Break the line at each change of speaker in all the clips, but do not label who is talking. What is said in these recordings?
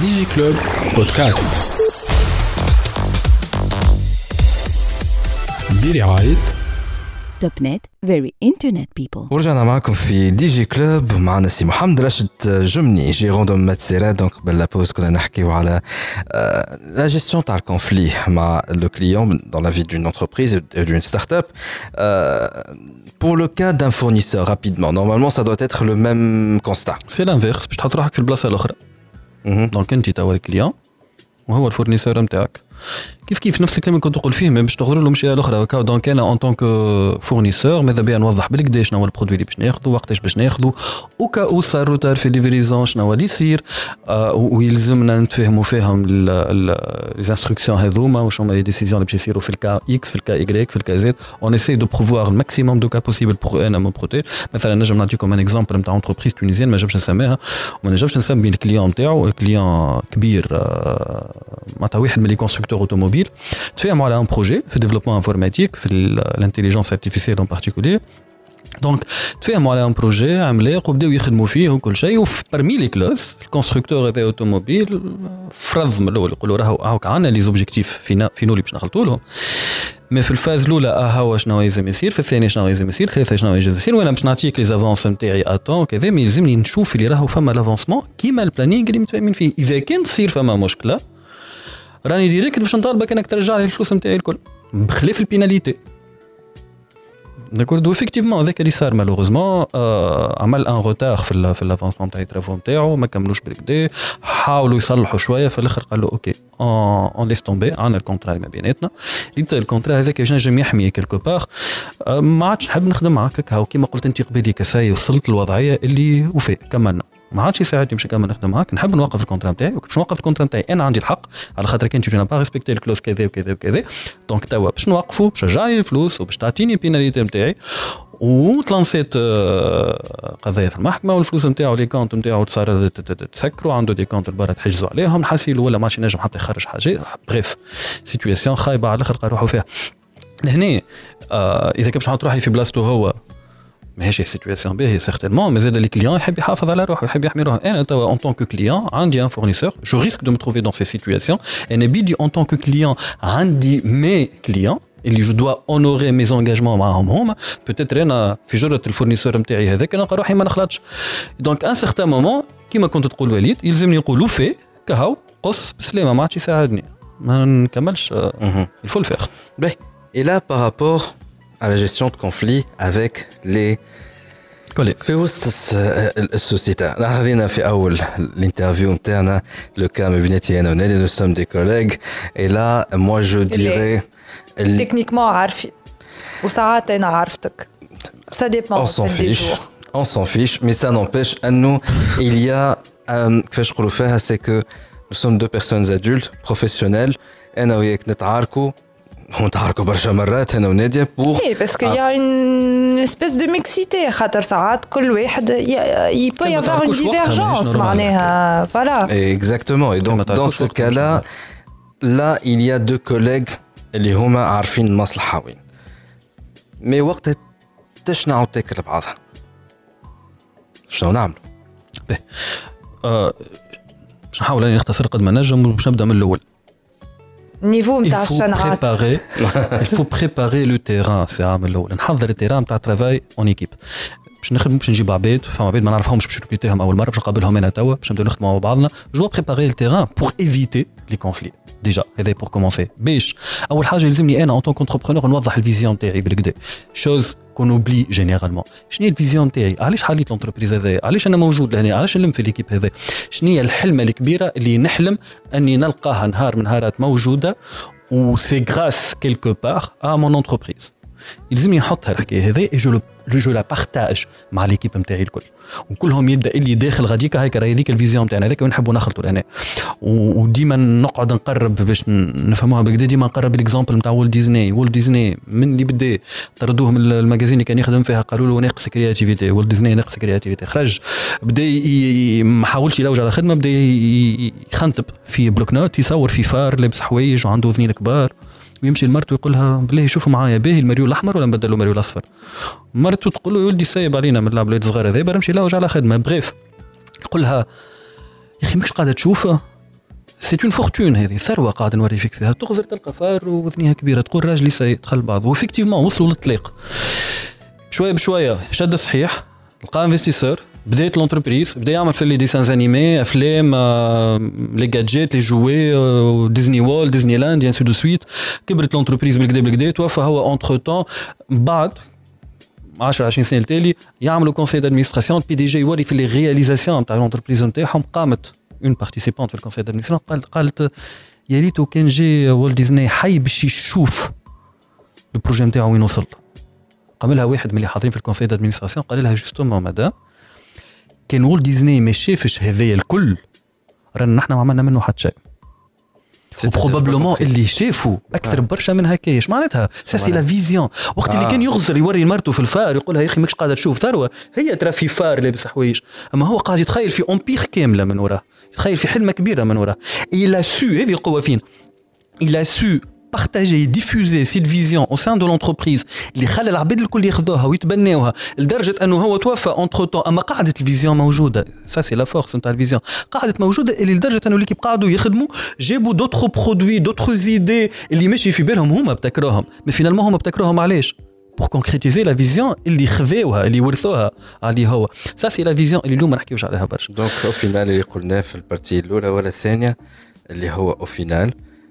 Digiclub podcast برعاية
Topnet very internet people
ورجعنا معكم في Digiclub معنا سي محمد راشد جمني gérant de ماتسيرا donc قبل la pause كنا نحكيو على la gestion تاع ال conflit مع le client dans la vie d'une entreprise, d'une start-up pour le cas d'un fournisseur rapidement. Normalement ça doit être le même constat.
c'est l'inverse باش تحط donc انت توا ال client وهو ال fournisseur نتاعك. كيف كيف نفس الكلام اللي كنت نقول فيه باش تغدر له مشي الاخرى هكا donc أنا en tant que fournisseur ماذا بيا نوضح بالكدا شنو هو ال produit اللي باش ناخذه وقتاش باش ناخذه وكا صار retard في livraison شنو هو اللي يصير. آه ويلزمنا نتفاهموا فيهم les instructions هذوما وشنو هما les décisions اللي باش يصيروا في ال cas x في ال cas y في ال cas z on essaie de prévoir ال maximum de cas possibles pour أنا m'en protéger مثلا نجم نعطيكم un exemple نتاع entreprise tunisienne ما نجمش نسميها. وما نجمش نسمي ال client نتاعو client كبير آه معناتها واحد من les constructeurs automobiles تفاهموا على un projet في ال développement informatique في ال intelligence artificielle en particulier donc تفاهموا على un projet عملاق وبداو يخدموا فيه وكل شيء و parmi les clauses ال constructeur هذا automobile فرض من الأول يقولوا راهو هاوك عندنا les objectifs fina- finaux اللي باش نخلطوا لهم mais في ال phase الاولى آه هو شنو يلزم يصير في الثانية شنو يلزم يصير في الثالثه شنو يلزم يصير وأنا باش نعطيك les avances نتاعي à tant كذا mais يلزمني نشوف اللي راهو فما l'avancement كيما ال planning اللي متفاهمين فيه اذا كان تصير فما مشكله راني direct باش نطالبك انك ترجع لي الفلوس نتاعي الكل. بخلاف ال pénalité. D'accord و effectivement هذاك اللي صار malheureusement آه عمل un retard في في l'avancement تاع ال travaux نتاعو ما كملوش بالكدا حاولوا يصلحوا شوية في الآخر قال له OK on laisse tomber عندنا ال contrat ما بيناتنا انت ال contrat هذاك باش نجم يحمي quelque part آه ما عادش نحب نخدم معاك هاو كيما قلت انت قبيلي ça y est وصلت الوضعيه اللي وفاء كملنا. ما عادش يساعدني باش نكمل نخدم معاك. نحب نوقف ال contrat نتاعي باش نوقف ال contrat نتاعي أنا عندي الحق على خاطر كان تجي pas respecté ال clauses كذا وكذا وكذا. donc توا باش نوقفوا باش ترجع لي الفلوس وباش تعطيني ال pénalité نتاعي وتلانسيت قضيه في المحكمة والفلوس نتاعو les comptes نتاعو صار تسكروا عنده des comptes برا تحجزوا عليهم الحاصيلو ولا ماشي نجم حتى يخرج حاجة. bref situation خايبة على الأخر روحوا فيها. لهنا آه إذا كان باش نحط روحي في بلاصته هو ماهيش situation باهية certainement mais زاد les clients يحب يحافظ على روحه يحب يحمي روحه. أنا توا en tant que client عندي un fournisseur je risque de me trouver dans ces situations أنا بيدي en tant que client عندي mes clients اللي je dois honorer mes engagements معاهم هما peut-être أنا في جرة ال fournisseur نتاعي هذاك نلقى روحي ما نخلطش. donc un certain moment كيما كنت تقول وليد يلزمني نقول في كهو قص بسلامه ما عادش يساعدني. ما نكملش الفول فيغ
باهي Et là, par rapport à la gestion de conflits avec les
collègues.
في وسط السوسيتي خذينا في اول الانترفيو نتاعنا لو كان ما بيناتي أنا ونادي نو سوم دي كوليغ اي لا موا جو ديري
تكنيكمون عارفين وساعات أنا عرفتك ça dépend
On s'en fiche. On s'en fiche, mais ça n'empêche, à nous, il y a, euh, كيفاش نقولوا فيها, c'est que nous sommes deux personnes adultes, professionnelles, أنا وياك نتعاركوا ونتعاركوا برشا مرات أنا وناديه pour
et parce que y a une espèce de mixité خاطر ساعات كل واحد il
peut y avoir
une
divergence.
معناها
voilà
dans
تعرفوش
ce
وقت مش
cas-là, là, il y a deux collègues اللي هما عارفين المصلحة وين. mais وقتها تشنعوا تاكل بعضها. شنو نعملوا؟
آه، باش نحاول اني نختصر قد ما نجم وباش نبدا من الأول
ال niveau
il
نتاع
faut
الشنعات
préparer il faut préparer le terrain c'est à moi الأول نحضر ال terrain نتاع travail en équipe باش نخدم باش نجيب عباد فما عباد ما نعرفهمش باش ن recruter هم أول مرة باش نقابلهم أنا توا باش نبدأو نخدموا مع بعضنا. je prépare ال terrain pour éviter les conflits déjà هذا pour commencer باش أول حاجة يلزمني أنا en tant qu'entrepreneur نوضح ال vision تاعي بالكدا chose qu'on oublie généralement شنو هي ال vision تاعي؟ علاش حليت l'entreprise هذايا؟ علاش أنا موجود لهنا؟ علاش نلم في l'équipe هذا؟ شنو هي الحلمة الكبيرة اللي نحلم أني نلقاها نهار من نهارات موجودة؟ و c'est grâce quelque part à mon entreprise يلزمني نحط هالحكايه هذا et je je la partage مع l'équipe نتاعي الكل. وكلهم يبدأ اللي داخل غاديكا هيك راهي هذيك ال vision نتاعنا هذاك وين نحبوا نخلطوا لهنا. وديما نقعد نقرب باش نفهموها بكدا ديما نقرب ال exemple نتاع Walt Disney Walt Disney من اللي بدا طردوه من ال magazine اللي كان يخدم فيها قالوا له ناقص créativité Walt Disney ناقص créativité خرج بدأ ما حاولش يلوج على الخدمه بدأ يخنتب في bloc-notes يصور في فار لابس حوايج وعنده اذنين كبار. ويمشي لمرته يقول لها بالله شوفوا معايا باهي المريول الأحمر ولا نبدلوا المريول الأصفر؟ مرته تقول له ولدي سايب علينا من العباد الصغار هذا برا نمشي لوج على خدمة bref. يقول لها يا أخي ماكش قاعدة تشوف؟ c'est une fortune هذه ثروة قاعد نوري فيك فيها. تغزر تلقى فار وذنيها كبيرة تقول راجلي سي دخل بعض و effectivement وصلوا للطليق شوية بشوية شد صحيح لقى investisseur بدات l'entreprise بدا يعمل في les dessins animés أفلام les gadgets les jouets Disney Walt Disney Land ainsi de suite كبرت l'entreprise بالكدا بالكدا توفى هو entre-temps بعد 10 20 سنة التالي يعملوا conseil d'administration PDG يوري في les réalisations تاع l'entreprise نتاعهم. قامت une participante في ال conseil d'administration قالت قالت يا ريتو كان جي Walt Disney حي باش يشوف ال projet نتاعو وين وصل. قام لها واحد من اللي حاضرين في ال conseil d'administration قال لها justement madame كان Walt Disney ما شافش هذايا الكل. رانا نحن ما عملنا منه حتى شيء. و probablement اللي شافوا أكثر برشا من هكايش معناتها ça c'est la vision وقت اللي كان يغزر يوري مرته في الفار يقول لها يا أخي ماكش قاعدة تشوف ثروة. هي ترى في فار لابس حوايج. أما هو قاعد يتخيل في empire كاملة من وراه. يتخيل في حلمة كبيرة من وراه. il a su هذه القوة فين؟ il a su partager diffuser cette vision au sein de l'entreprise. اللي خلى العباد الكل ياخذوها ويتبناوها لدرجه انه هو توفى entre-temps اما قاعدة ال vision موجوده ça c'est la force نتاع ال vision قاعدة موجوده اللي لدرجه انه l'équipe قعدوا يخدموا جابوا d'autres produits d'autres idées اللي ماشي في بالهم هما ابتكروهم mais finalement هما ابتكروهم علاش pour concrétiser la vision اللي خذاوها اللي ورثوها عليه هو ça c'est la vision اللي اليوم ما نحكيوش عليها برشا
donc au final اللي قلناه في ال partie الاولى ولا الثانية اللي هو au final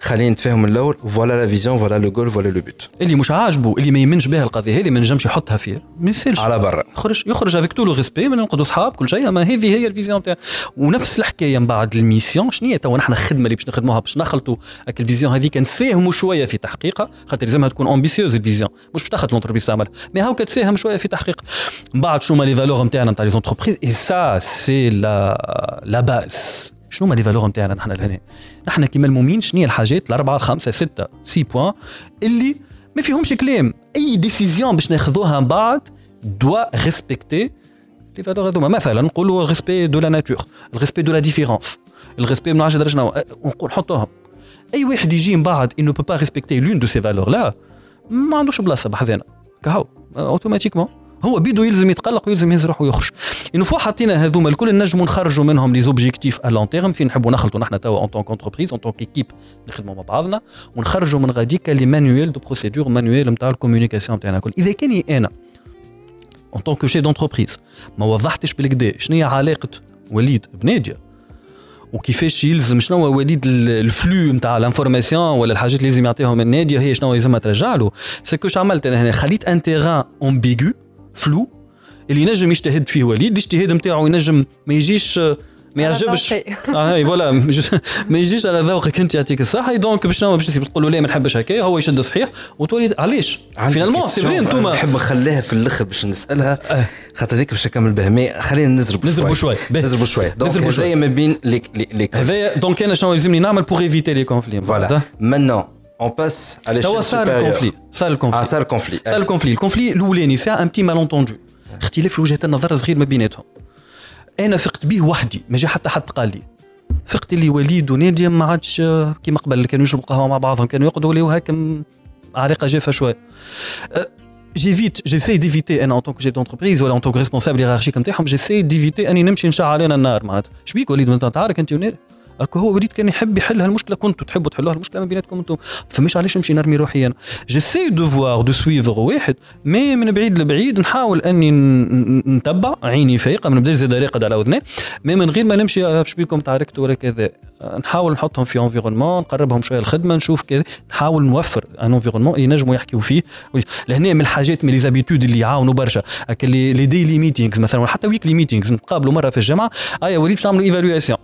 خلينا نتفاهم الأول. voilà la vision voilà le goal voilà le but
اللي مش عاجبه اللي ما يمنش بها القضية هذه ما نجمش يحطها فيها ما يصيرش.
على برا.
يخرج يخرج avec tout le respect من نقعدوا اصحاب كل شيء. أما هذه هي ال vision تاع ونفس الحكاية من بعد ال mission. شنو هي تو نحن الخدمه اللي باش نخدموها باش نخلطوا ال vision هذيك. نساهموا شوية في تحقيقها. خاطر لازمها تكون ambitieuse ال vision. مش باش تاخذ l'entreprise تعمل. mais هاكا تساهم شوية في تحقيق. من بعد شنو هما les valeurs نتاعنا نتاع les entreprises et ça c'est la la base شنو هما les valeurs نتاعنا نحن لهنا؟ نحن كيما المؤمنين شنو هي الحاجات؟ الأربعة الخمسة ستة six points اللي ما فيهمش كلام. أي décision باش ناخذوها من بعد doit respecter les valeurs هذوما مثلا نقولوا ال respect de la nature ال respect de la différence ال respect من عشرة شنو نقول حطوهم أي واحد يجي من بعد il ne peut pas respecter l'une de ces valeurs لا ما عندوش بلاصة بحذانا. كهو automatiquement هو بيدو يلزم يتقلق ويلزم يهز روحه ويخرج. une fois حطينا هذوما الكل نجموا نخرجوا منهم les objectifs à long terme فين نحبوا نخلطوا نحن توا en tant qu'entreprise en tant qu'équipe نخدموا مع بعضنا ونخرجوا من غاديك les manuels de procédures manuel نتاع ال communication نتاعنا الكل. إذا كان أنا en tant que chef d'entreprise ما وضحتش بالكدا شنو هي علاقة وليد بنادية؟ وكيفاش يلزم شنو هو وليد ال flux نتاع ال information ولا الحاجات اللي لازم يعطيهم لنادية هي شنو يلزمها ترجع له؟ ce que عملت أنا هنا؟ خليت un terrain ambigu flou اللي ينجم يجتهد فيه وليد الاجتهاد نتاعو ينجم ما يجيش ما يعجبش. آه هاي voilà ما يجيش على ذوقك أنت يعطيك الصحة. donc باش باش تقول له لا ما نحبش هكايا هو يشد صحيح. وتولي علاش؟ finalement c'est vrai انتوما.
نحب نخليها في الأخر باش نسألها. آه. خاطر هذيك باش نكمل بها. mais خلينا نزربوا
نزربوا شوي.
نزربوا شوي. donc هذايا ما بين les les
هذايا donc أنا شنو يلزمني نعمل pour éviter les conflits
voilà maintenant on passe على
توا صار الكونفلي صار الكونفلي
صار الكونفلي
صار الكونفلي الكونفلي الاولاني c'est un petit malentendu اختلاف في وجهه النظر صغير ما بيناتهم أنا فقت به وحدي ما جا حتى حد قال لي فقت اللي وليد وناديه ما عادش كيما قبل كانوا يشربوا قهوه مع بعضهم كانوا يقعدوا ولاو هكا عريقه جافه شوية j'évite j'essaie d'éviter أنا en tant que chef d'entreprise ولا en tant que responsable hiérarchique نتاعهم j'essaie d'éviter اني نمشي نشعل علينا النار معناتها شبيك وليد تعرف انت ونادي هو وليد كان يحب يحل هالمشكلة كنتوا تحبوا تحلوها المشكلة ما بيناتكم أنتم. فمش علاش نمشي نرمي روحي أنا J'essaie de voir de suivre واحد mais من بعيد لبعيد نحاول أني نتبع عيني فايقة ما نبداش زاد راقد على أذني. mais من غير ما نمشي باش بيكم target ولا كذا. نحاول نحطهم في environnement نقربهم شوية الخدمة نشوف كذا. نحاول نوفر un environnement ينجموا يحكيوا فيه. لهنا من الحاجات من les habitudes اللي يعاونوا برشا. les daily meetings مثلا حتى weekly meetings نتقابلوا مرة في الجامعة ايا وليد باش نعملوا évaluation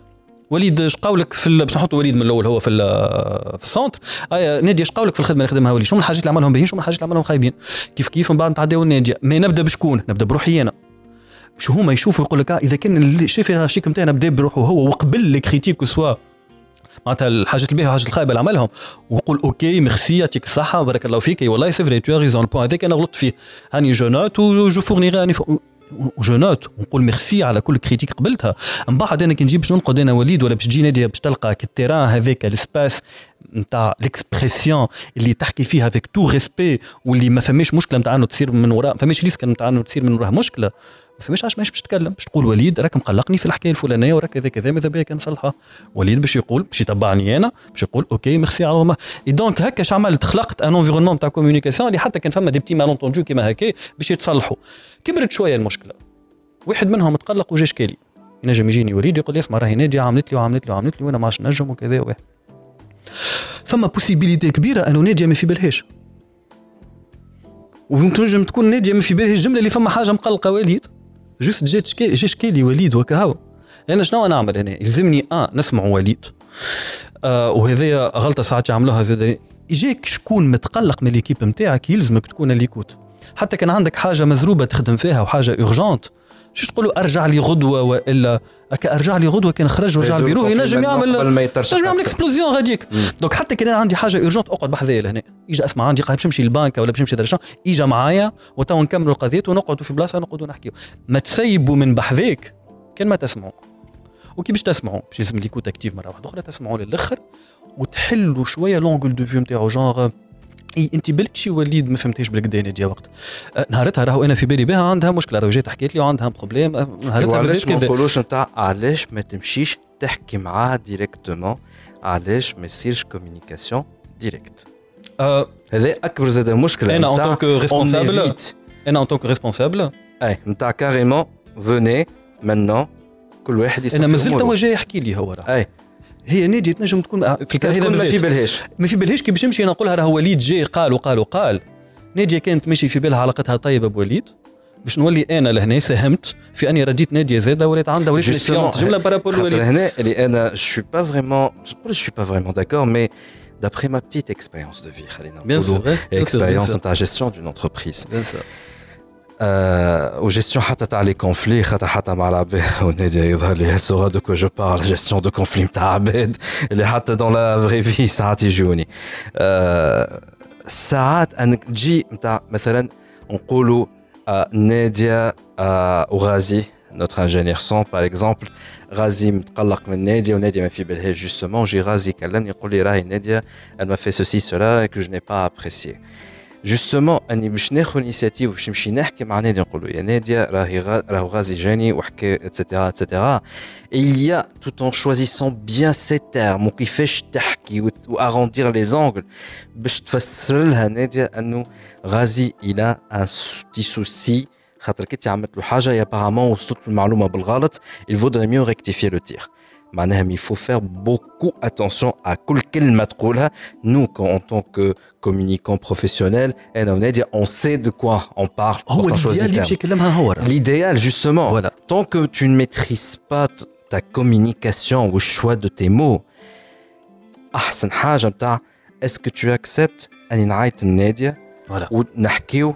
وليد اش قولك في باش نحطوا وليد من الأول هو في في ال centre. آه نادي اش قولك في الخدمة اللي خدمها وليد؟ شنو الحاجات اللي عملهم باهيين شنو الحاجات اللي عملهم خايبين؟ كيف كيف من بعد نتعداو النادي ما نبدأ بشكون؟ نبدأ بروحي أنا. شو هما يشوفوا يقول لك آه إذا كان الشيف الشيك نتاعنا بدا بروحه هو وقبل les critiques soit. معناتها الحاجات الباهيه والحاجات الخايبة اللي عملهم. ويقول OK merci يعطيك الصحة بارك الله فيك. والله c'est vrai tu as raison ال point هذاك أنا غلطت فيه. هاني je note و je fournirai هاني je note ونقول ميرسي على كل critique قبلتها. من بعد أنا كي نجي باش ننقد أنا وليد ولا باش تجي نادية باش تلقى ال terrain هذاك ال espace نتاع l'expression اللي تحكي فيها avec tout respect واللي ما فماش مشكلة نتاع أنه تصير من وراء ما فماش risque نتاع أنه تصير من وراها مشكلة. ما فماش علاش ماهيش باش تتكلم باش تقول وليد راك مقلقني في الحكاية الفلانية وراك كذا كذا ماذا بيا كان نصلحها وليد باش يقول باش يتبعني أنا باش يقول OK merci على ما donc هكا عملت؟ خلقت un environnement تاع communication اللي حتى كان فما des petits malentendus كيما هكا باش يتصلحوا. كبرت شوية المشكلة. واحد منهم تقلق وجا شكالي. ينجم يجيني وليد يقول لي اسمع راهي ناديه عملت لي وعملت لي وعملت لي وأنا ما عادش نجم وكذا واحد فما possibilité كبيرة أنه ناديه ما في بالهاش. وممكن تكون ناديه ما في بالها الجمله اللي فما حاجة مقلقة وليد. juste جات شكالي جا شكالي وليد وكهو. أنا شنو نعمل هنا؟ يلزمني آه نسمع وليد. آه وهذه غلطة ساعات يعملوها زاد. يجيك شكون متقلق من l'équipe نتاعك يلزمك تكون à l'écoute حتى كان عندك حاجة مزروبة تخدم فيها وحاجة urgente شو تقولوا أرجع لي غدوة وإلا؟ هكا أرجع لي غدوة كان خرج ورجع البيرو؟ ينجم يعمل ينجم يعمل explosion غاديك donc حتى كان عندي حاجة urgente أقعد بحذايا لهنا يجي أسمع عندي قاعد باش نمشي للبنك ولا باش نمشي درشان اجا معايا وتو نكملوا القضيات ونقعدوا في بلاصة نقعدوا نحكيو. ما تسيبوا من بحذاك كان ما تسمعوا. وكي باش تسمعوا باش لازم l'écoute active مرة واحدة أخرى تسمعوا للآخر وتحلوا شوية l'angle de vue نتاعو جونغ إي انت بالك شي وليد ما فهمتيش بالكدا ناديه وقت. أه، نهارتها راهو أنا في بالي بها عندها مشكلة. راهو جات حكيت لي وعندها problème أه،
نهارتها علاش ما نقولوش نتاع علاش ما تمشيش تحكي معاها directement علاش ما يصيرش communication directe هذا أكبر زاد مشكلة.
أنا en tant que responsable أنا en tant
que responsable أي نتاع carrément فوني مانون كل واحد
يصير أنا مازلت هو جاي يحكي لي هو راه
أي.
هي نادي تنجم تكون
في الكلام ما في بالهاش
ما في بالهاش كي باش نمشي نقولها راه وليد جاي قال وقال وقال ناديه كانت ماشي في بالها علاقتها طيبة بوليد باش نولي أنا لهنا ساهمت في أني رديت ناديه زاده ولات عندها ولات
méfiante
جمله par rapport
الوليد هنا اللي أنا suis pas vraiment je suis pas vraiment d'accord mais d'après ma petite expérience de vie, خلينا.
Bien sûr.
Expérience تاع gestion d'une entreprise.
Bien sûr.
وجيستيون حتى تاع les conflits خاطر حتى مع العباد ونادي يظهر لي saura de quoi je parle gestion de conflits نتاع عباد اللي حتى dans la vraie في ساعات يجوني ساعات انك تجي نتاع مثلا نقولوا ناديه وغازي notre ingénieur son par exemple. غازي متقلق من ناديه وناديه ما في بالها justement جي غازي كلمني يقول لي راهي ناديه elle m'a fait ceci cela et que je n'ai pas apprécié justement أني باش ناخذ initiative باش نمشي نحكي مع ناديه نقول له يا نادية راهي راهو غازي جاني وحكى et cetera et cetera il tout en choisissant bien ses termes وكيفاش تحكي و arrondir les angles باش تفسر لها نادية أنه غازي il a un petit souci خاطر كي عملت له حاجة يا apparemment وصلت المعلومة بالغلط il vaudrait mieux rectifier le tir. il faut faire beaucoup attention à كل كلمه تقولها nous en tant que communicants professionnels on sait de quoi on parle
هو الإديال هو
l'idéal justement voilà. tant que tu ne maîtrises pas ta communication ou le choix de tes mots احسن حاجه نتاع est-ce que tu acceptes اني نعيط الناديه
voilà.
ونحكيو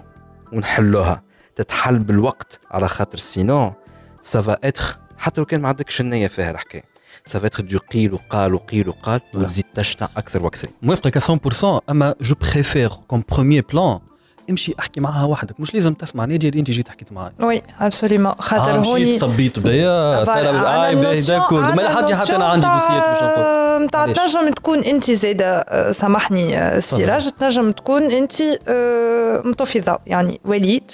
ونحلوها تتحل بالوقت على خاطر سينون سافا اتر حتى لو كان ما عندكش النيه فيها الحكايه ça va être du قيل وقال وقيل وقال وتزيد تشتع أكثر وأكثر
موافقك 100% اما je préfère comme premier plan امشي احكي معها وحدك مش لازم تسمع ناديه اللي انت جيت حكيت معايا
oui absolument خاطر
هوني صبيت بيا صار باهي d'accord ما حد حتى أنا عندي دوسيات باش نقول
نتاع تنجم تكون انت زاده سامحني سراج تنجم تكون انت متفضه يعني وليد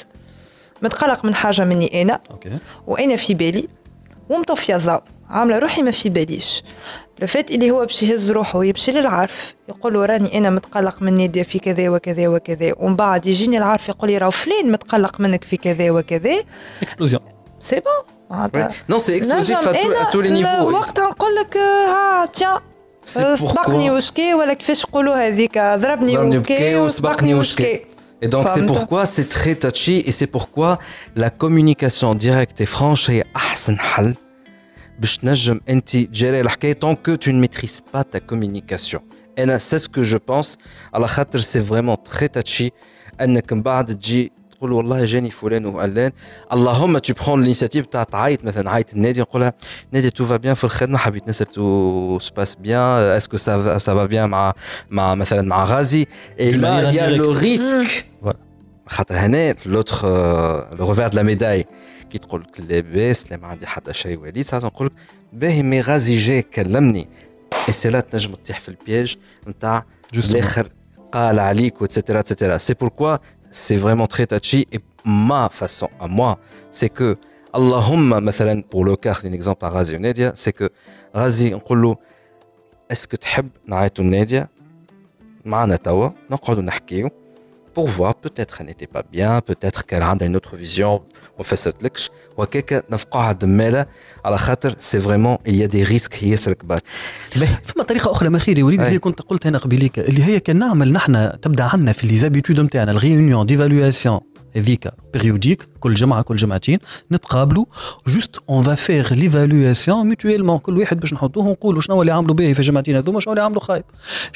متقلق من حاجة مني أنا
OK
وأنا في بالي ومتفيضه عاملة روحي ما في باليش. لو فات اللي هو باش يهز روحه ويمشي للعرف يقول له راني أنا متقلق من ناديه في كذا وكذا وكذا. ومن بعد يجيني العرف يقول لي راه فلان متقلق منك في كذا وكذا.
explosion
c'est bon
non c'est explosif à tous les niveaux
وقتها نقول لك ها tiens سبقني وشكي ولا كيفاش يقولوا هذيك ضربني وبكي وسبقني وشكي
Et donc c'est pourquoi? C'est très touchy et c'est pourquoi la communication directe et franche est أحسن حل باش تنجم أنت تجري الحكاية tant que tu maîtrises pas ta communication أنا c'est ce que je pense على خاطر c'est vraiment très touchy أنك من بعد تجي تقول والله جاني فلان وعلان اللهم tu prends l'initiative تاع تعيط مثلا عيط النادي نقولها نادي tout va bien في الخدمة حبيت نسال tout se passe bien est-ce que ça ça bien مع مع مثلا مع غازي؟ et là y a le risque خاطر هنا l'autre le revers de la médaille تحكي تقول لك لاباس لا ما عندي حتى شيء وليد ساعات نقول لك باهي mais غازي جاي كلمني. c'est là تنجم تطيح في ال piège
نتاع.
الآخر قال عليك et cetera et cetera c'est pourquoi c'est vraiment très touchy et ma façon à moi c'est que اللهم مثلا pour le cas خليني exemple تاع غازي وناديه c'est que غازي نقول له est-ce que تحب نعيطوا لناديه معنا توا نقعدوا نحكيو pour voir peut-être elle n'était pas bien peut-être qu'elle a une autre vision ما فسرتلكش وهكاك نفقعها دمالة على خاطر c'est vraiment il y a des risques ياسر كبار
فما طريقه أخرى ما خير يا وليد
أي.
اللي هي كنت قلت هنا قبيليك اللي هي كان نعمل نحن تبدا عندنا في les habitudes نتاعنا ال réunion d'évaluation هذيك périodique كل جمعة كل جمعتين نتقابلوا. juste on va faire l'évaluation mutuellement كل واحد باش نحطوه ونقولوا شنو اللي عملوا به في الجمعتين هذوما شنو اللي عملوا خايب.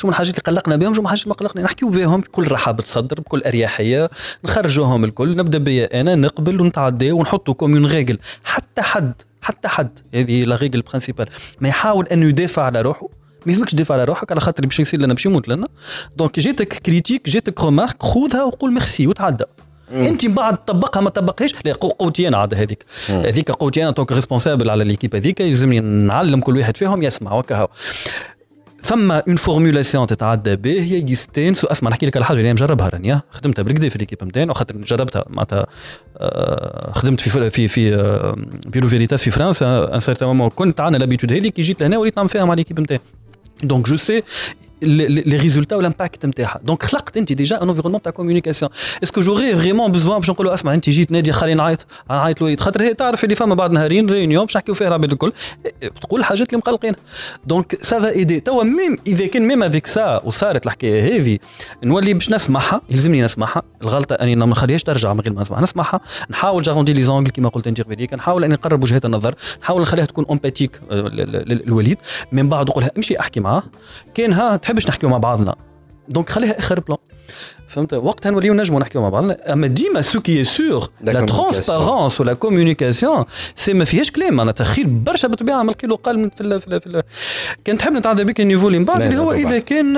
من الحاجات اللي قلقنا بهم من الحاجات اللي ما قلقنا نحكيو بهم بكل رحابه صدر بكل أريحية. نخرجوهم الكل نبدأ بيا أنا نقبل ونتعدى ونحطوا comme une règle حتى حد حتى حد. هذه la règle principale ما يحاول انه يدافع على روحه. ما يلزمكش تدافع على روحك على خاطر باش يصير لنا باش يموت لنا. donc جاتك critique جاتك remarque خذها وقول ميرسي وتعدى. انت من بعد طبقها ما طبقهاش. لا قو- قوتي أنا عاد هذيك. هذيك قوتي أنا donc responsable على l'équipe هذيك يلزمني نعلم كل واحد فيهم يسمع وكهو ثم en formulation تتعدى به هي يستانسوا أسمع نحكي لك على حاجة اللي مجربها راني آه. خدمتها بالكدا في l'équipe نتاعنا خاطر جربتها. معناتها آه، خدمت في في في آه، Bureau Veritas في فرنسا un certain moment كنت عندنا l'habitude هذيك كي جيت لهنا وليت نعمل فيها مع l'équipe نتاعي donc je sais les résultats وال impact نتاعها donc خلقت انت déjà un environnement تاع communication est-ce que j'aurai vraiment besoin باش نقول له اسمع انت جيت نادي خليني نعيط نعيط لوليد خاطر هي تعرف اللي فما بعد نهارين réunion باش نحكيو فيها العباد الكل تقول الحاجات اللي مقلقين donc ça va aider توا même اذا كان même avec ça وصارت الحكاية هذه نولي باش نسمعها يلزمني نسمعها الغلطه اني ما نخليهاش ترجع من غير ما نسمعها نسمعها نحاول j'arrondis les angles كما قلت انت قبيليك نحاول اني نقرب وجهات النظر نحاول نخليها تكون empathique الوليد من بعد نقول لها امشي احكي معاه كان ها تحبش نحكيو مع بعضنا دونك خليها آخر بلان فهمت وقتها نوليو نجموا نحكيو مع بعضنا أما ديما سو كي سور لا
communication.
ترونسبارونس ولا كوميونيكاسيون سي ما فيهاش كلام معناتها خير برشا بالطبيعه من القيل وقال من في ال في, ال في ال كان تحب نتعدى بك النيفو اللي من بعد اللي هو. إذا كان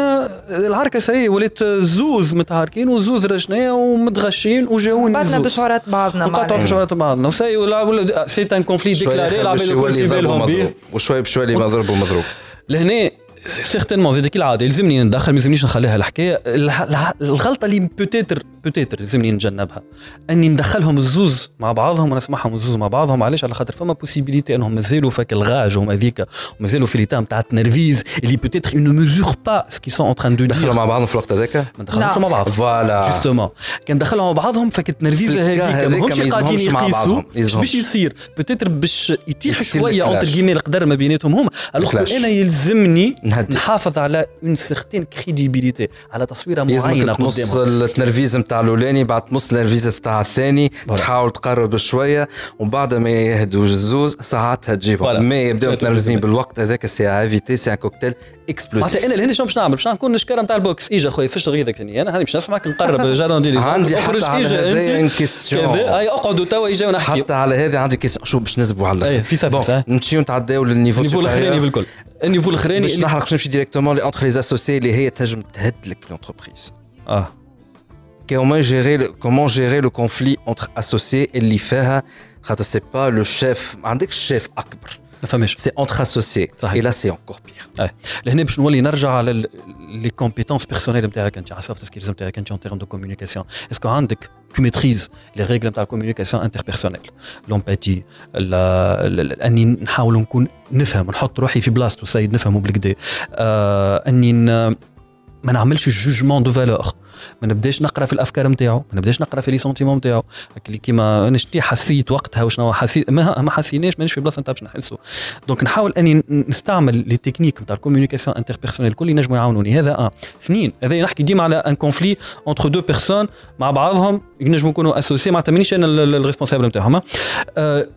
العركة سي ولات زوز متعاركين وزوز رشنية ومتغشين وجاوني
بعدنا
زوز.
بشعورات بعضنا
نقطعوا في. شعورات بعضنا وسي ولا ولا سي ان كونفلي ديكلاري العباد الكل في بالهم. به
وشوي بشوي اللي مضروب ومضروب
لهنا certainement زيد العاده يلزمني ندخل ما يلزمنيش نخليها الحكاية الح- الح- الغلطه اللي peut-être peut-être يلزمني نتجنبها اني ندخلهم الزوز مع بعضهم ونسمعهم الزوز مع بعضهم علاش على خاطر فما possibilité انهم مازالوا فك الغاج هم هذيك ومازالوا في l'état نتاع التنرفيز اللي peut-être mesurent pas ce qu'ils sont en train de
دخلوا مع بعضهم في الوقت هذاك
ما
لا.
مع بعض
voilà
justement كان دخلهم مع بعضهم فك التنرفيزه
في ال
cas
هذيك
ماهمش
ما
قاعدين يقيسوا. باش يصير peut-être باش يطيح
شوية.
entre guillemets القدر ما بيناتهم هما
alors.
أنا يلزمني
نهدي.
نحافظ على une certaine crédibilité على تصويره
معينة تمص التنرفيز نتاع الأولاني بعد تمص التنرفيز نتاع الثاني تحاول تقرب شوية وبعد ما يهدوا الزوز ساعتها تجيبهم. ما يبداو. متنرفزين بالوقت هذاك c'est à éviter c'est un cocktail
معناتها
explosif
أنا لهنا شنو باش نعمل؟ باش نكون نشكر نتاع ال boxe. إيجا خويا فش غيظك أنا هاني باش نسمعك نقرب j'arrondis
عندي حتى على.
كذا؟ أي اقعدوا توا إيجا ونحكي.
حتى على هذا عندي question شو باش نزبوا على
في سا- في سا.
نمشيو نتعداو لل
niveau ال
niveau الاخراني.
بالكل ال niveau الاخراني
باش نحرق باش نمشي directement les entre les associés اللي هي تنجم تهد لك l'entreprise
آه
comment gérer le, comment gérer le conflit entre associés اللي فيها خاطر c'est pas le chef ما عندكش شيف اكبر
ما فهمش
c'est entre associés
صحيح.
et là c'est encore pire
et لهنا باش نولي نرجع على les compétences personnelles نتاعك انت على soft skills نتاعك انت en termes de communication est-ce que عندك tu maîtrises les règles نتاع ال communication interpersonnelle l'empathie اني نحاول نكون نفهم نحط روحي في بلاصتو سيد نفهمه بالكدا آه اني ن- ما نعملش jugement de valeur ما نبداش نقرأ في الأفكار نتاعو ما نبداش نقرأ في les sentiments نتاعو اللي كيما أنا شتي حسيت وقتها وشنو حسيت ما, ما حسيناش مانيش في بلاصة نتاع باش نحسو. donc نحاول أني نستعمل les techniques نتاع ال communication interpersonnelle الكل ينجموا يعاونوني. هذا ان اثنين هذا نحكي ديما على un conflit entre deux personnes مع بعضهم ينجموا يكونوا associés معناتها مانيش أنا ال responsable نتاعهم.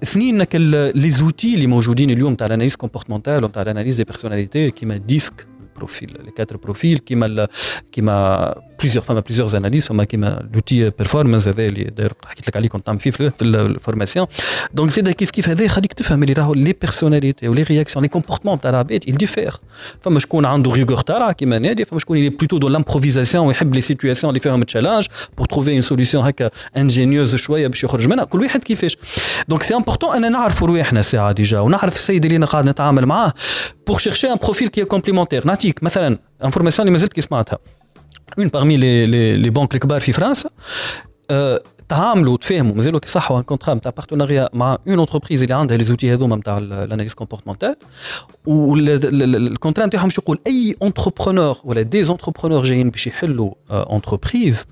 اثنين les outils اللي موجودين اليوم تاع ال analyse comportementale وتاع ال analyse des personnalités كيما DISC profil les quatre profils كيما ال- كيما plusieurs فما plusieurs analyses فما كيما l'outil performance هذا اللي داير حكيت لك عليه كنت نعمل فيه في في ال formation donc زيد كيف كيف هذا يخليك تفهم اللي راهو les personnalités و les réactions les comportements تاع العباد il diffère فما شكون عنده rigueur تاعها كيما نادي فما شكون اللي plutôt de l'improvisation ويحب les situations اللي فيهم challenge pour trouver une solution هكا ingénieuse شوية باش يخرج منها كل واحد كيفاش donc c'est important أنا نعرفوا رواحنا ساعه déjà ونعرف السيد اللي أنا قاعد نتعامل معاه pour chercher un profil qui complémentaire نعطيك مثلا information اللي مازلت كي سمعتها. un parmi les les banques الكبار في فرنسا تعاملوا تفاهموا مازالوا كي صحوا un contrat نتاع partenariat مع une entreprise اللي عندها les outils هذوما نتاع ال analyse comportementale وال contrat نتاعهم باش يقول؟ أي entrepreneur ولا des entrepreneurs جايين باش يحلوا entreprise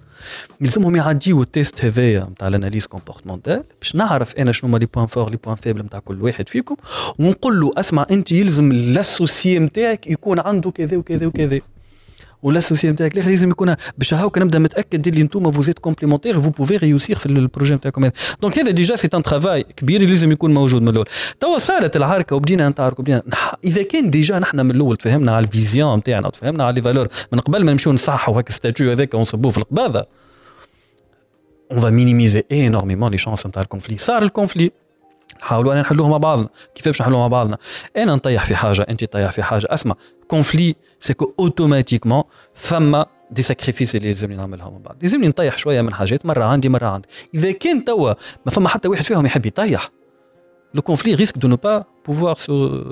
يلزمهم يعديوا ال test هذايا نتاع ال analyse comportementale باش نعرف أنا شنو هما les points forts les points faibles نتاع كل واحد فيكم. ونقول له أسمع أنت يلزم ال associé نتاعك يكون عنده كذا وكذا وكذا. وال associé نتاعك الآخر لازم يكون باش هاوك نبدا متأكد اللي أنتم vous êtes complémentaires vous pouvez réussir في ال projet نتاعكم هذا. donc هذا déjà c'est un travail كبير اللي لازم يكون موجود من الأول. توا صارت العركة وبدينا نتعاركوا بدينا نح- إذا كان déjà نحن من الأول تفهمنا على ال vision نتاعنا وتفهمنا على les valeurs من قبل ما نمشيو نصحوا هكا statut هذاك ونصبوه في القباضة. On va minimiser énormément les chances نتاع ال conflit صار ال conflit نحاولوا ان نحلوه مع بعضنا. كيف باش نحلوه مع بعضنا؟ أنا نطيح في حاجة أنت تطيح في حاجة. أسمع conflit c'est que automatiquement ثم des sacrifices اللي لازمني نعملها مع بعض لازمني نطيح شوية من حاجات مره عندي مره عندي اذا كان توا ما فما حتى واحد فيهم يحب يطيح le conflit risque de ne pas pouvoir se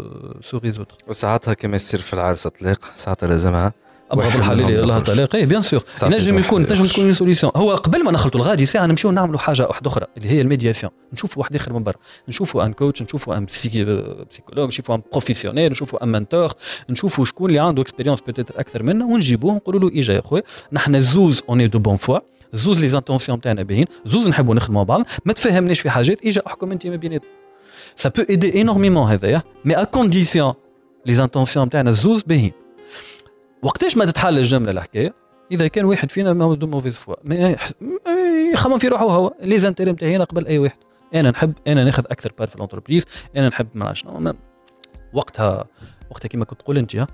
se résoudre
وساعتها كما يصير في العرس طلاق ساعتها لازمها أبغض
الله
يخرج.
طلاق اي
bien
sûr
لازم
يكون
يخرج.
تكون solution هو قبل ما نخلطوا الغادي ساعة نمشيو نعملوا حاجة واحدة أخرى اللي هي ال médiation. نشوفوا واحد آخر من برا. نشوفوا un coach نشوفوا un psychologue نشوفوا un professionnel نشوفوا un mentor نشوفوا شكون اللي عنده expérience peut-être أكثر منا ونجيبوه نقولوا له إجا يا خويا نحن زوز on est de bonne foi زوز les intentions تاعنا باهيين. زوز نحبوا نخدموا مع بعض. ما تفهمناش في حاجات إجا أحكم أنت ما بيناتنا ça peut aider énormément هذايا. mais à condition les intentions تاعنا زوز باهيين. وقتاش ما تتحل الجملة الحكاية؟ إذا كان واحد فينا ما de mauvaise foi يخمم في روحه هو. les intérêts نتاعي أنا قبل أي واحد. أنا نحب أنا ناخذ أكثر part في ال entreprise أنا نحب ما شنو. وقتها وقتها كما كنت تقول أنت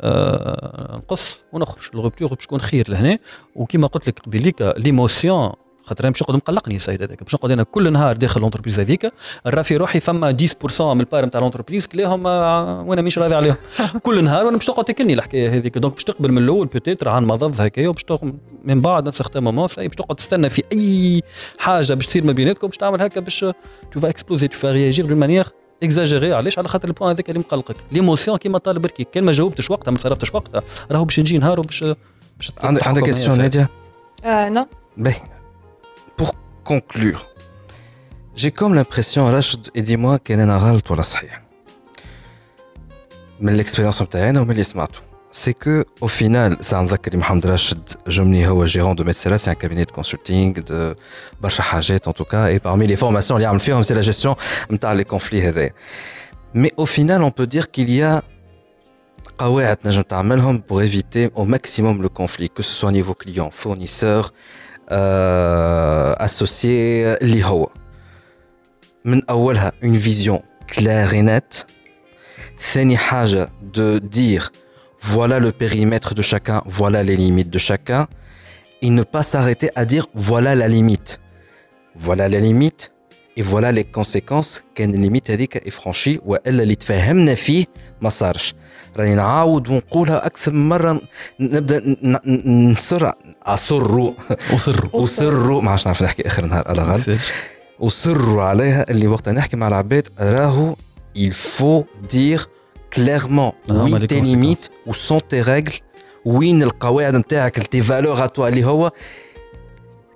آه نقص ونخرج. ال rupture تكون خير لهنا. وكما قلت لك قبيليك l'émotion خاطر أنا باش نقعد مقلقني السيد هذاك. باش نقعد أنا كل نهار داخل ال entreprise هذيك. نرى في روحي فما 10% من ال part نتاع ال entreprise كليهم آه، وأنا مش راضي عليهم. كل نهار وأنا باش تقعد تاكلني الحكاية هذيك. donc باش تقبل من الأول peut-être عن مضض هكايا وباش من بعد certain moment باش تقعد تستنى في أي حاجة باش تصير ما بيناتكم باش تعمل هكا باش تو فا اكسبلوزي تو فا رياجير دون مانيير اكزاجيري علاش؟ على خاطر البوان هذاك اللي مقلقك. ليموسيون كيما طالب بركي. كان ما جاوبتش وقتها ما صرفتش وقتها. راهو باش نجي نهار وباش باش
عندك عندك كيستيون نادية؟
آه نو
pour conclure. J'ai comme l'impression, Rachid, et dis-moi, qu'elle est narale, toi, la Mais l'expérience de ou mais les c'est que, au final, ça a Mohamed Rachid Jomni Hawa, gérant de Metzela, c'est un cabinet de consulting, de Bacha Hajet, en tout cas, et parmi les formations, c'est la gestion, les conflits, mais au final, on peut dire qu'il y a pour éviter au maximum le conflit, que ce soit au niveau client, fournisseur, associé اللي هو من أولها une vision claire et nette ثاني حاجة de dire voilà le périmètre de chacun, voilà les limites de chacun et ne pas s'arrêter à dire voilà la limite voilà la limite et voilà les conséquences كان الليميت هذيك est franchie والا اللي تفهمنا فيه ما صارش راني نعاود ونقولها أكثر من مره نبدا ن- ن- نصر اصر
وصروا
وصروا ما عادش نعرف نحكي اخر نهار على غلط وصروا عليها اللي وقتها نحكي مع العباد راهو il faut dire clairement tes
conséquences.
limites ou sont tes règles وين القواعد نتاعك tes valeurs à toi اللي هو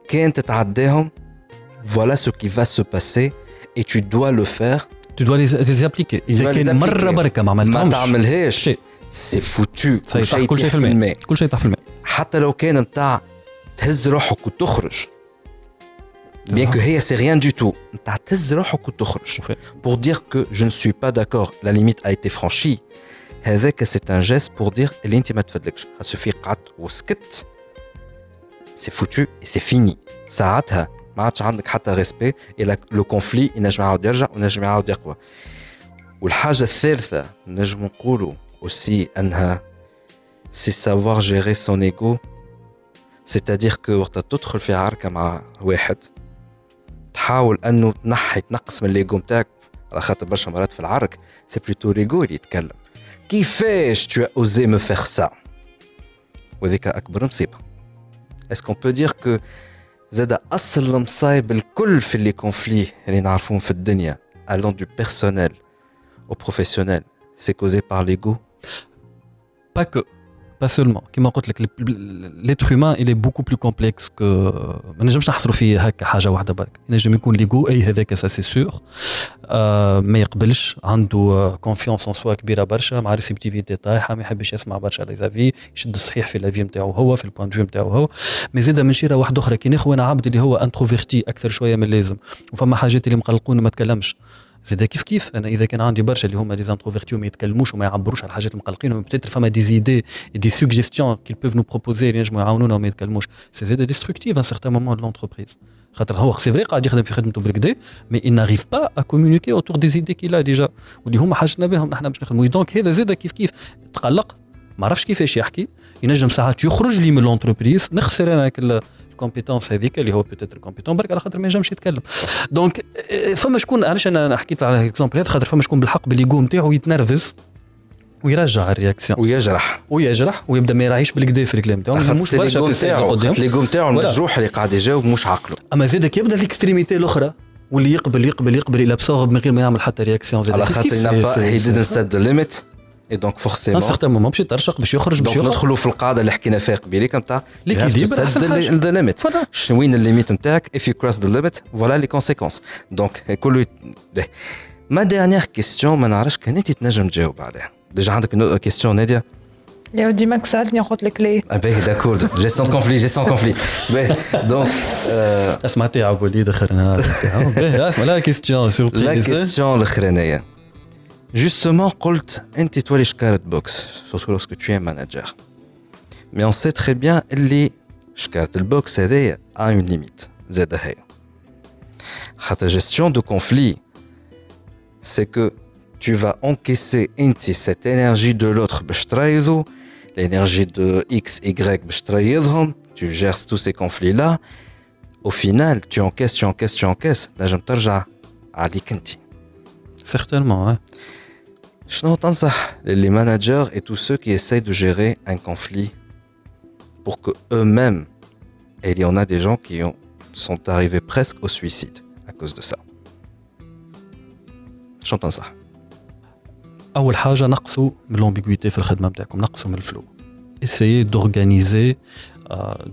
كان تتعداهم voilà ce qui va se passer et tu dois le faire.
تو دوا لي ابليكي اذا
dois les
كان مره
appliquer.
بركه ما
ما
عملتهمش
تعملهاش
شيء
سي فوتو
سي صح كل شيء في الماء كل شيء تحت الماء
حتى لو كان نتاع تهز روحك وتخرج بيان كو هي سي ريان دو تو نتاع تهز روحك وتخرج
وفي-
pour dire que je ne suis pas d'accord la limite a été franchie. هذاك c'est un geste pour dire اللي انت ما تفدلكش سوفي قعدت سي سي ما عادش عندك حتى respect إلى le conflit ينجم يعاود يرجع وينجم يعاود يقوى والحاجة الثالثة نجم نقولوا aussi أنها c'est savoir gérer son ego. C'est-à-dire que وقت تدخل في عركة مع واحد تحاول أنه تنحي تنقص من الايجو نتاعك على خاطر برشا مرات في العرك c'est plutôt l'ego اللي يتكلم. كيفاش tu oses me faire ça وهذيك أكبر مصيبة. est-ce qu'on peut dire que زاد أصل المصايب الكل في les conflits اللي نعرفوهم في الدنيا. au niveau du personnel ou professionnel c'est causé par
l'ego pas que pas seulement كيما قلت لك l'être humain il est beaucoup plus complexe que ما نجمش نحصروا فيه هكا حاجة واحدة برك ينجم يكون l'ego اي هذاك ça c'est sûr ما يقبلش عنده confiance en soi كبيره برشا مع réceptivité طايحه ما يحبش يسمع برشا les avis يشد الصحيح في l'avis نتاعو هو في ال point de نتاعو هو mais زيد من شيره واحدة أخرى كي ناخذ أنا عبد اللي هو introverti أكثر شوية من اللازم وفما حاجات اللي مقلقون ما تكلمش زيد كيف كيف؟ أنا إذا كان عندي برشا اللي هما les introvertis وما يتكلموش وما يعبروش على الحاجات المقلقين peut-être فما des idées des suggestions qu'ils peuvent nous proposer اللي ينجموا يعاونونا وما يتكلموش. c'est زيد destructif un certain moment l'entreprise خاطر هو c'est vrai قاعد يخدم في خدمته بالكدا mais il n'arrive pas à communiquer autour des idées qu'il a déjà. واللي هما حاجتنا بهم نحن باش نخدموا. donc هذا زيد كيف كيف؟ تقلق ما عرفش كيفاش يحكي ينجم ساعات يخرج لي من l'entreprise نخسر أنا ال compétence هذيك اللي هو peut-être compétent برك على خاطر ما ينجمش يتكلم. donc فما شكون علاش أنا حكيت على exemple هذا؟ خاطر فما شكون بالحق بالليغو نتاعو يتنرفز ويرجع ال réaction.
ويجرح.
ويجرح ويبدأ ما يراعيش بالكدا في الكلام نتاعو
مش برشا في الساعة الليغو نتاعو المجروح اللي قاعد يجاوب مش عقله
أما زيدك يبدا ال extrémité الأخرى؟ واللي يقبل يقبل يقبل il absorbe من غير ما يعمل حتى réaction
على خاطر هي didn't set the limit et donc forcément
un certain moment باش يترشق باش يخرج باش
يخرج ندخلوا في القاعده اللي حكينا فيها قبيليك نتاع the limit شنو وين ال limite نتاعك if you cross the limit voilà les conséquences donc كله ما ديرنيير كيستيون ما نعرفش كان انت تنجم تجاوب عليها ديجا عندك كيستيون ناديه
يا ودي ماك سالتني لك ليه
آه باهي داكور جيستيون كونفلي جيستيون كونفلي باهي دونك
اسمع تاع وليد اخر نهار باهي اسمع لا كيستيون سوربريز
لا كيستيون الاخرانيه Justement, قلت انت تولي شكارة بوكس surtout lorsque tu es manager. Mais on sait très bien اللي شكارة البوكس هذايا a une limite زادة هي. خاطر gestion de conflit c'est que tu vas encaisser انت cette énergie de l'autre باش ترايضو l'énergie de X, Y باش ترايضهم tu gères tous ces conflits là au final tu encaisses tu encaisses tu encaisses نجم ترجع عليك انت
certainement ouais.
شنو تنصح les managers et tous ceux qui essayent de gérer un conflit pour que eux-mêmes et il y en a des gens qui ont, sont arrivés presque au suicide à cause de ça شنو تنصح
اول حاجه نقصوا من لومبيغويتي في الخدمه نتاعكم نقصوا من الفلو essayez d'organiser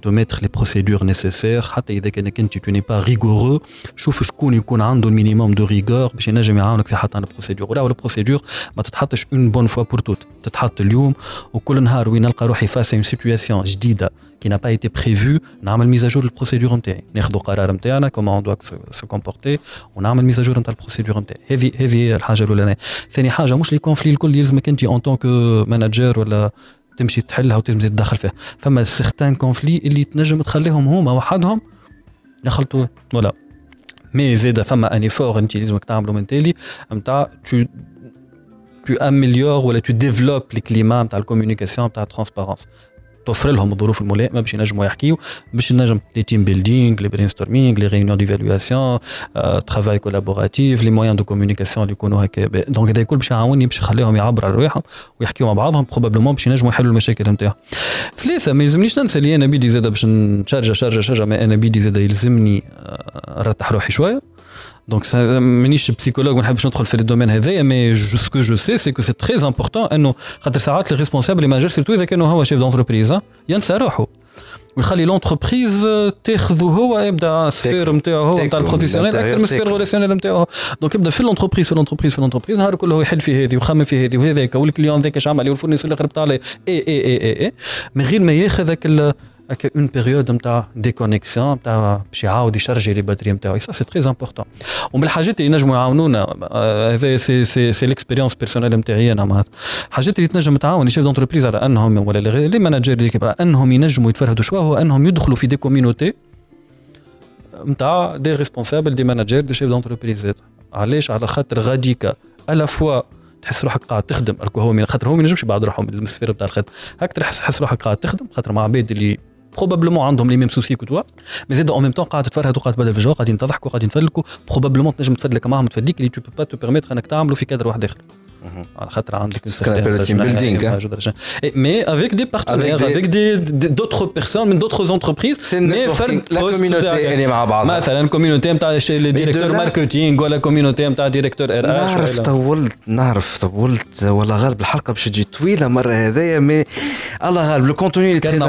de mettre les procédures nécessaires حتى اذا كانك انت tu n'es pas rigoureux شوف شكون يكون عنده ال minimum de rigueur باش ينجم يعاونك في حتى ال procédure ولا ال procédure ما تتحطش une bonne fois pour toutes تتحط اليوم وكل نهار وين نلقى روحي face à une situation جديده كي n'a pas été prévu نعمل ميزاجور للبروسيدور نتاعي ناخذ قرار نتاعنا كومون اون دوا سو كومبورتي ونعمل ميزاجور نتاع البروسيدور نتاعي هذه هذه الحاجة الاولانيه ثاني حاجة مش لي كونفلي الكل يلزمك انت اون طونك مانجر ولا تمشي تحلها وتمشي تدخل فيها. فما سيغتان كونفلي اللي تنجم تخليهم هما وحدهم يخلطوا. ولا مي زيد فما اني فور انت لازمك تعملوا من تالي نتاع تو tu améliores ولا tu développes les climats نتاع الكوميونيكاسيون نتاع الترانسبارونس توفر لهم الظروف الملائمه باش ينجموا يحكيوا باش نجم les team building les brainstorming les réunions d'évaluation travail collaboratif les moyens de communication اللي يكونوا هكا donc هذا الكل باش يعاوني باش يخليهم يعبروا على رواحهم ويحكيوا مع بعضهم probablement باش ينجموا يحلوا المشاكل نتاعهم. ثلاثة ما يلزمنيش ننسى اللي أنا بيدي زاده باش نشارجا شارجا شارجا mais أنا بيدي زاده يلزمني نرتاح روحي شوية. donc مانيش psychologue ما نحبش ندخل في ال domaine هذايا mais ce que je sais c'est que c'est très important انه خاطر ساعات les responsables les managers surtout اذا كانوا هو chef d'entreprise ينسى روحه ويخلي l'entreprise تاخذه هو يبدا ال sphère نتاعو هو نتاع ال professionnel أكثر من ال sphère relationnelle نتاعو donc يبدا في l'entreprise في l'entreprise في l'entreprise نهار كله يحل في هذه ويخمم في هذه وهذاك وال client ذاك اش عمل وال fournisseur اللي قربت عليه اي اي اي اي, اي. من غير ما ياخذ هذاك هكا une période نتاع déconnexion نتاع باش يعاود يشارجي les batteries نتاعو ça c'est très important ومن الحاجات اللي ينجموا يعاونونا هذا c'est c'est c'est l'expérience personnelle نتاعي أنا معناتها حاجات اللي تنجم تعاون chef d'entreprise على انهم ولا les managers على انهم ينجموا يتفرهدوا شوية هو انهم يدخلوا في des community نتاع des responsables des managers des chefs d'entreprise علاش على خاطر غاديكا à la fois تحس روحك قاعد تخدم هو خاطر هو ما ينجمش بعد روحه من ال sphère بتاع الخدمه هاك تحس روحك قاعد تخدم خاطر مع عباد اللي probablement عندهم les mêmes soucis que toi mais زاد en même temps قاعد تتفرهد وقاعد تبدل في الجو قاعدين تضحكوا قاعدين تفدلكوا بروبابلومون تنجم تفدلك معاهم تفديك اللي تو با تو بيرميتر إنك تعملوا في كادر واحد آخر. على خاطر عندك avec des partenaires
Avec
avec,
des-
des des- d'autres personnes من. فرد
La
post
communauté,
تاعك.
elle est مع بعضها.
مثلا كوميونيتي نتاع ديريكتور ماركتينغ ولا كوميونيتي نتاع ديريكتور ار اتش
نعرف طولت نعرف طولت ولا غالب الحلقة باش تجي طويلة مرة هذايا مي الله غالب لو كونتوني اللي تري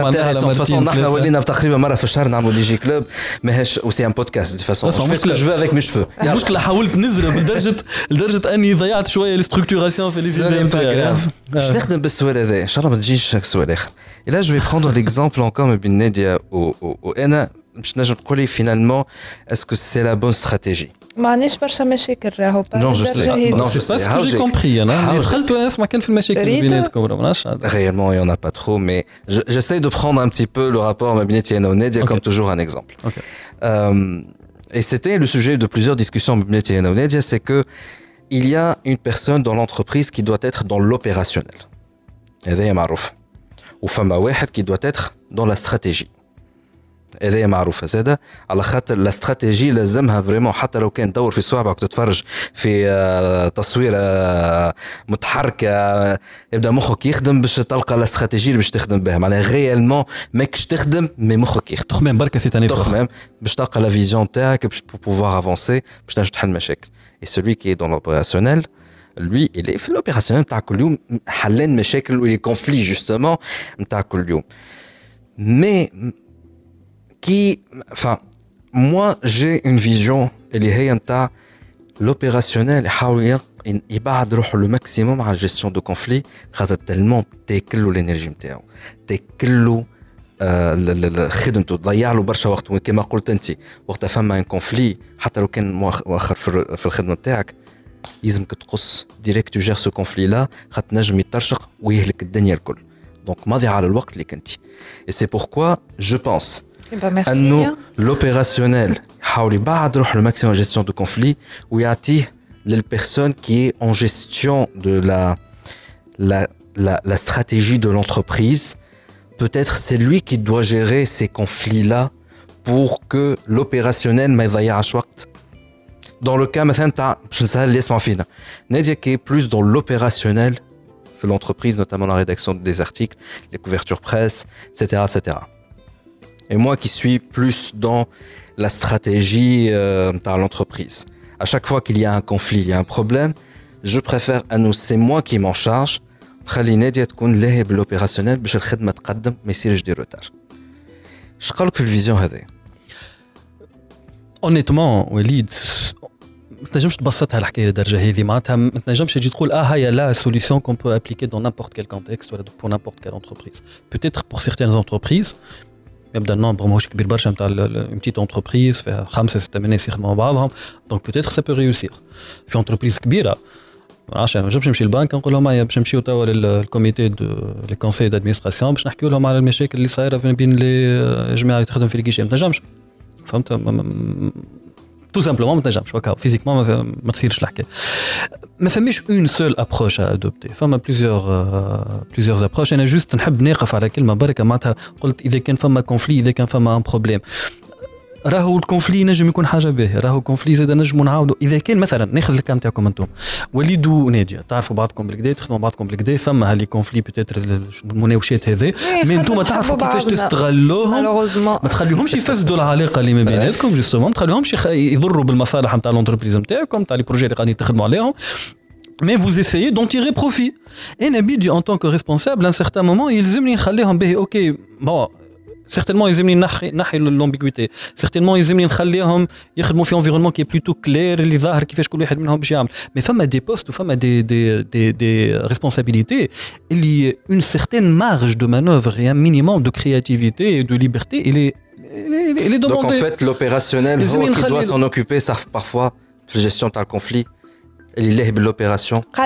façon نحن. ولينا تقريبا مرة في الشهر نعملوا دي جي كلوب ماهيش وسي ان بودكاست دو فاسون
اسمع،
جو افيك مي شفو
المشكلة حاولت نزرب لدرجه لدرجة أني ضيعت شوية الاستركتوراسيون في
Ce
لي
n'est pas grave. باش نخدم بالسؤال هذا ان شاء الله ما تجيش سؤال اخر الا جو في بروندر ليكزومبل انكور ما بين ناديه و- و- وأنا باش تنجم تقول لي فينالمون اسكو سي لا بون استراتيجي
ما عندناش برشا مشاكل راهو با
Non, je
بالدرجة
sais.
هذي.
Non,
سي
je sais.
با سكو
هاو
جي
جيك.
كومبري أنا
هاو
اللي
جيك.
دخلت وأنا نسمع كان في المشاكل
ريت.
بيناتكم ولا ما نعرفش عاد.
Réellement, il n'y en a pas trop, mais je- j'essaye de prendre un petit peu le rapport Mabineti et Naonedia
Ok.
comme toujours un exemple.
Ok.
Euh, et c'était le sujet de plusieurs discussions Mabineti et Naonedia, c'est que il y a une personne dans l'entreprise qui doit être dans l'opérationnel. Ou femme qui doit être dans la stratégie. هذا هي معروفة. زادة على خاطر لا استراتيجي لازمها فريمون. حتى لو كان دور في صوابعك وتتفرج في آه، تصويره آه، متحركه آه، يبدأ مخك يخدم باش تلقى لا استراتيجي اللي باش تخدم بها. معناها ريالمون ماكش تخدم مي مخك يخدم.
تخمم بركة سي تاني
تخمم باش تلقى لا فيزيون تاعك باش بوفوار افونسي باش تنجم تحل مشاكل. اي سولوي كي دون لوبيراسيونيل lui il est في l'opérationnel نتاع كل يوم حلان مشاكل ولي كونفلي جوستومون نتاع كل يوم مي qui enfin moi j'ai une vision اللي هي نتاع l'opérationnel يحاول يق- يبعد روحه le maximum على ال gestion de conflits خاطر tellement تاكلو l'énergie نتاعو تاكلو آه، ل- ل- ل- خدمته تضيع له برشا وقت وكما قلت انت وقت فما un conflit حتى لو كان مؤخ- مؤخر في الر- في الخدمه نتاعك يلزمك تقص direct تجير ce conflit-là خاطر نجم يترشق ويهلك الدنيا الكل donc ماضي على الوقت اللي كنتي اي c'est pourquoi جو بونس
Eh ben, merci.
انه لوبيراسيونيل يحاول يبعد روح لو ماكسيموم جيستيون دو كونفلي ويعطيه للبيرسون كي اون جيستيون دو لا la, la, la stratégie de l'entreprise, peut-être c'est lui qui doit gérer ces conflits-là pour que l'opérationnel ما يضيعش وقت. Dans le cas مثلا تاع باش نسهل اللي يسمع فينا نادية qui est plus dans l'opérationnel في l'entreprise, notamment la rédaction des articles, les couvertures presse, etc. etc. Et moi qui suis plus dans la stratégie euh, dans l'entreprise. À chaque fois qu'il y a un conflit, il y a un problème, je préfère à nous, c'est moi qui m'en charge. خلي نادية تكون لاهية بالاوبيراسيونيل باش الخدمة تقدم ما يصيرش دي روتار. اش قالك في الفيزيون هذه؟
اونيتمون وليد ما تنجمش تبسطها الحكاية للدرجه هذه معناتها ما تنجمش تجي تقول آه هي la solution qu'on peut appliquer dans n'importe quel contexte ولا pour n'importe quelle entreprise peut-être pour certaines entreprises يبدأ ال nombre ماهوش كبير برشا نتاع une petite entreprise فيها خمسة ستة من الناس يخدموا مع بعضهم. donc peut-être ça peut réussir في entreprise كبيرة. ما نعرفش أنا ما نجمش نمشي للبنك نقول لهم هيا باش نمشيو توا لل comité de les conseils d'administration باش نحكيو لهم على المشاكل اللي صايرة بين les جماعة اللي تخدم في ال guichet ما تنجمش. فهمت؟ ما- ما- tout simplement ما تنجمش وكا physiquement ما, ما تصيرش الحكاية ما فماش une seule approche adoptée فما plusieurs plusieurs approches أنا juste نحب ناقف على كلمه بركه معناتها قلت اذا كان فما conflit اذا كان فما un problème راهو ال conflit نجم يكون حاجة باهية راهو ال conflit زاد نجموا نعاودوا إذا كان مثلا ناخذ ال cas تاعكم أنتم وليد وناديه تعرفوا بعضكم بالكدا تخدموا بعضكم بالكدا فما ها les conflits peut-être المناوشات هذا mais أنتم تعرفوا كيفاش تستغلوهم. ما تخليهمش يفسدوا العلاقة اللي ما بيناتكم justement ما تخليهمش يضروا بالمصالح نتاع l'entreprise نتاعكم نتاع les projets اللي قاعدين تخدموا عليهم. Mais vous essayez d'en tirer profit. Et Nabidji, en tant que responsable, à un certain moment, يلزمني نخليهم به OK bon certainement يلزمني نحي نحي l'ambiguïté certainement يلزمني نخليهم يخدموا في environnement qui est plutôt clair اللي ظاهر كيفاش كل واحد منهم باش يعمل mais فما دي بوست وفما دي دي دي دي responsabilités اللي une certaine marge de manœuvre et un minimum de créativité et de liberté il est il est- il est
Donc en
demandé
fait, l'opérationnel
Les
هو
Zmine
qui doit
Khalil.
s'en occuper, ça parfois, la gestion de le conflit,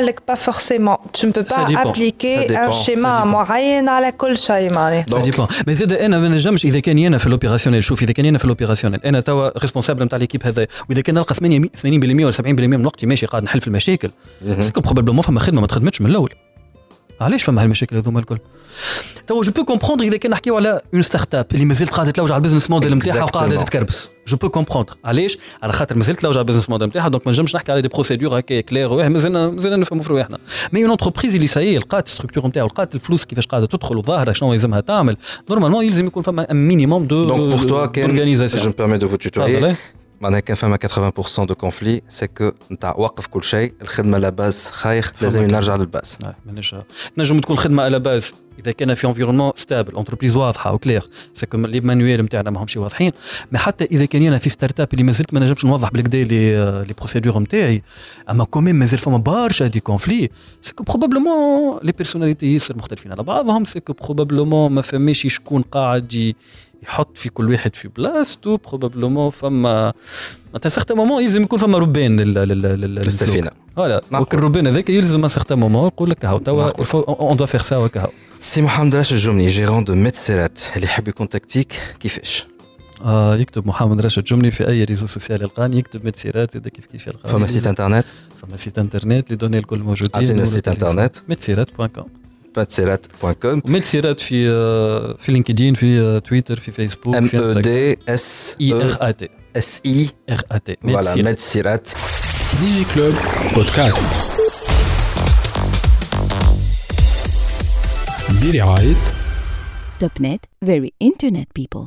لك با فورسيمون tu ne peux
Ça
pas
dépend.
Ça
appliquer
dépend.
un
Ça
schéma
dépend.
معين على كل شيء معناها
سا ديبون مي زاد أنا ما نجمش اذا كان أنا في الاوبيراسيونيل شوف اذا كان أنا في الاوبيراسيونيل أنا توا ريسبونسابل نتاع ليكيب هذا واذا كان نلقى 80% 80% ولا 70% من وقتي ماشي قاعد نحل في المشاكل c'est que probablement فما خدمه ما تخدمتش من الأول علاش فما هالمشاكل هذوما الكل توا je peux comprendre اذا كان نحكيو على une start-up اللي مازالت قاعدة تلوج على ال business model نتاعها وقاعده
Exactement.
تتكربس je peux comprendre علاش على خاطر مازالت تلوج على ال business model نتاعها donc ما نجمش نحكي على des procédures هكا claires واه مازلنا مازلنا نفهموا في رواحنا mais une entreprise اللي ساي لقات structure نتاعو لقات الفلوس كيفاش قاعدة تدخل وظاهره شنو يلزمها تعمل. normalement يلزم يكون فما minimum de
Donc pour toi, Ken, je
organisation
me permets de vous tutoyer.
تفضل
معناها كان فما 80% de conflits c'est que نتاع وقف كل شيء الخدمة la base خايخ لازم نرجع لل base
آه، مانيش تنجم تكون خدمة على base إذا كان في environnement stable entreprise واضحة و claire c'est que les manuels نتاعنا ماهمش واضحين. mais حتى إذا كان أنا في start-up اللي مازلت ما نجمش نوضح بالقدا les les procédures نتاعي. أما quand même مازال فما برشا des conflits c'est que probablement les personnalités ياسر مختلفين على بعضهم. c'est que probablement ما فماش شكون قاعد يحط في كل واحد في بلاصتو probablement فما معناتها certain moment يلزم يكون فما ربان لل- لل- لل-
للسفينه
voilà الربان هذاك يلزم un certain moment يقول لك هاو توا. on doit faire ça OK
سي محمد راشد الجمني gérant de ميتسيرات اللي يحب ي contacti ك كيفاش؟
آه يكتب محمد راشد جملي في أي réseau social يلقاني يكتب متسيرات هذا كيف كيف يلقاني.
فما site internet
فما site internet les données الكل موجودين
عطينا ال site internet
متسيرات point com
ميتسيرات بوان كوم
ومتسيرات في آه، في لينكدين في آه، تويتر في فيسبوك
ام
في
أو
انستغرام
دي اس
اي ار ا تي
اس اي
ار ا تي
فوالا ميتسيرات
ديجي كلوب بودكاست برعاية
Topnet, very internet people.